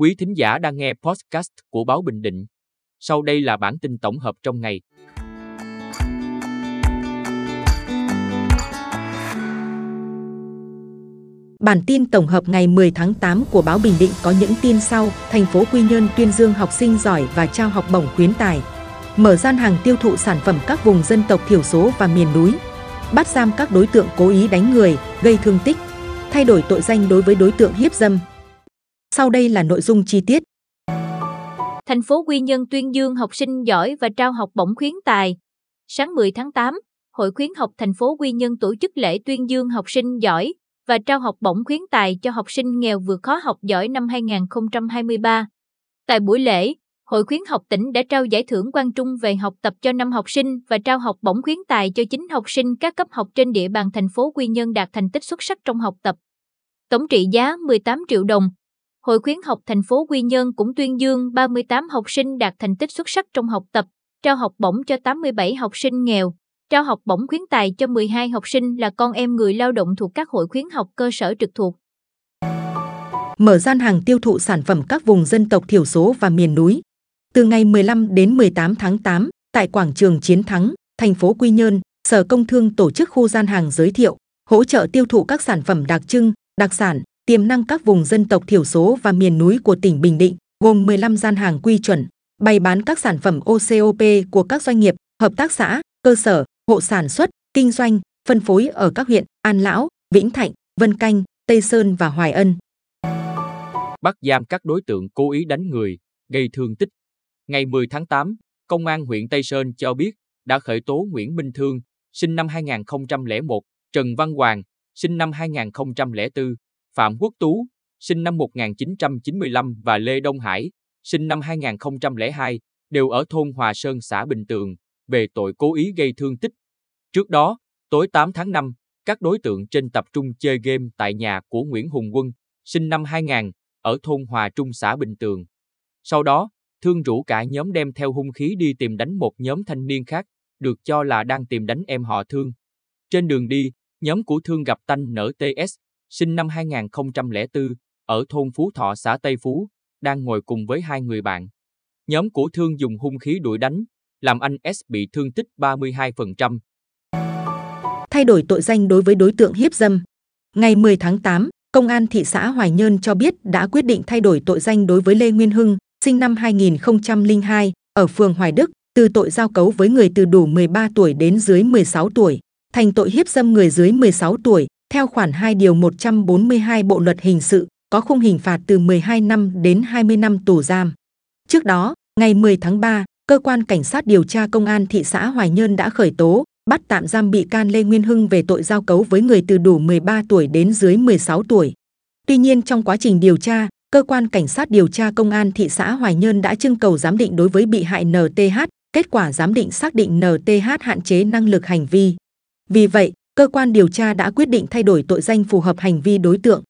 Quý thính giả đang nghe podcast của Báo Bình Định. Sau đây là bản tin tổng hợp trong ngày. Bản tin tổng hợp ngày 10 tháng 8 của Báo Bình Định có những tin sau. Thành phố Quy Nhơn tuyên dương học sinh giỏi và trao học bổng khuyến tài. Mở gian hàng tiêu thụ sản phẩm các vùng dân tộc thiểu số và miền núi. Bắt giam các đối tượng cố ý đánh người, gây thương tích. Thay đổi tội danh đối với đối tượng hiếp dâm. Sau đây là nội dung chi tiết. Thành phố Quy Nhơn tuyên dương học sinh giỏi và trao học bổng khuyến tài. Sáng 10 tháng 8, Hội khuyến học thành phố Quy Nhơn tổ chức lễ tuyên dương học sinh giỏi và trao học bổng khuyến tài cho học sinh nghèo vượt khó học giỏi năm 2023. Tại buổi lễ, Hội khuyến học tỉnh đã trao giải thưởng quan trung về học tập cho năm học sinh và trao học bổng khuyến tài cho chính học sinh các cấp học trên địa bàn thành phố Quy Nhơn đạt thành tích xuất sắc trong học tập. Tổng trị giá 18 triệu đồng. Hội khuyến học thành phố Quy Nhơn cũng tuyên dương 38 học sinh đạt thành tích xuất sắc trong học tập, trao học bổng cho 87 học sinh nghèo, trao học bổng khuyến tài cho 12 học sinh là con em người lao động thuộc các hội khuyến học cơ sở trực thuộc. Mở gian hàng tiêu thụ sản phẩm các vùng dân tộc thiểu số và miền núi. Từ ngày 15 đến 18 tháng 8, tại quảng trường Chiến Thắng, thành phố Quy Nhơn, Sở Công Thương tổ chức khu gian hàng giới thiệu, hỗ trợ tiêu thụ các sản phẩm đặc trưng, đặc sản, tiềm năng các vùng dân tộc thiểu số và miền núi của tỉnh Bình Định, gồm 15 gian hàng quy chuẩn, bày bán các sản phẩm OCOP của các doanh nghiệp, hợp tác xã, cơ sở, hộ sản xuất, kinh doanh, phân phối ở các huyện An Lão, Vĩnh Thạnh, Vân Canh, Tây Sơn và Hoài Ân. Bắt giam các đối tượng cố ý đánh người, gây thương tích. Ngày 10 tháng 8, Công an huyện Tây Sơn cho biết đã khởi tố Nguyễn Minh Thương, sinh năm 2001, Trần Văn Hoàng, sinh năm 2004, Phạm Quốc Tú, sinh năm 1995 và Lê Đông Hải, sinh năm 2002, đều ở thôn Hòa Sơn xã Bình Tường, về tội cố ý gây thương tích. Trước đó, tối 8 tháng 5, các đối tượng trên tập trung chơi game tại nhà của Nguyễn Hùng Quân, sinh năm 2000, ở thôn Hòa Trung xã Bình Tường. Sau đó, Thương rủ cả nhóm đem theo hung khí đi tìm đánh một nhóm thanh niên khác, được cho là đang tìm đánh em họ Thương. Trên đường đi, nhóm của Thương gặp Tanh nở TS, sinh năm 2004, ở thôn Phú Thọ xã Tây Phú, đang ngồi cùng với hai người bạn. Nhóm của Thương dùng hung khí đuổi đánh, làm anh S bị thương tích 32%. Thay đổi tội danh đối với đối tượng hiếp dâm. Ngày 10 tháng 8, Công an thị xã Hoài Nhơn cho biết đã quyết định thay đổi tội danh đối với Lê Nguyên Hưng, sinh năm 2002, ở phường Hoài Đức, từ tội giao cấu với người từ đủ 13 tuổi đến dưới 16 tuổi, thành tội hiếp dâm người dưới 16 tuổi, theo khoản 2 điều 142 Bộ luật hình sự, có khung hình phạt từ 12 năm đến 20 năm tù giam. Trước đó, ngày 10 tháng 3, cơ quan cảnh sát điều tra công an thị xã Hoài Nhơn đã khởi tố, bắt tạm giam bị can Lê Nguyên Hưng về tội giao cấu với người từ đủ 13 tuổi đến dưới 16 tuổi. Tuy nhiên trong quá trình điều tra, cơ quan cảnh sát điều tra công an thị xã Hoài Nhơn đã trưng cầu giám định đối với bị hại NTH, kết quả giám định xác định NTH hạn chế năng lực hành vi. Vì vậy, cơ quan điều tra đã quyết định thay đổi tội danh phù hợp hành vi đối tượng.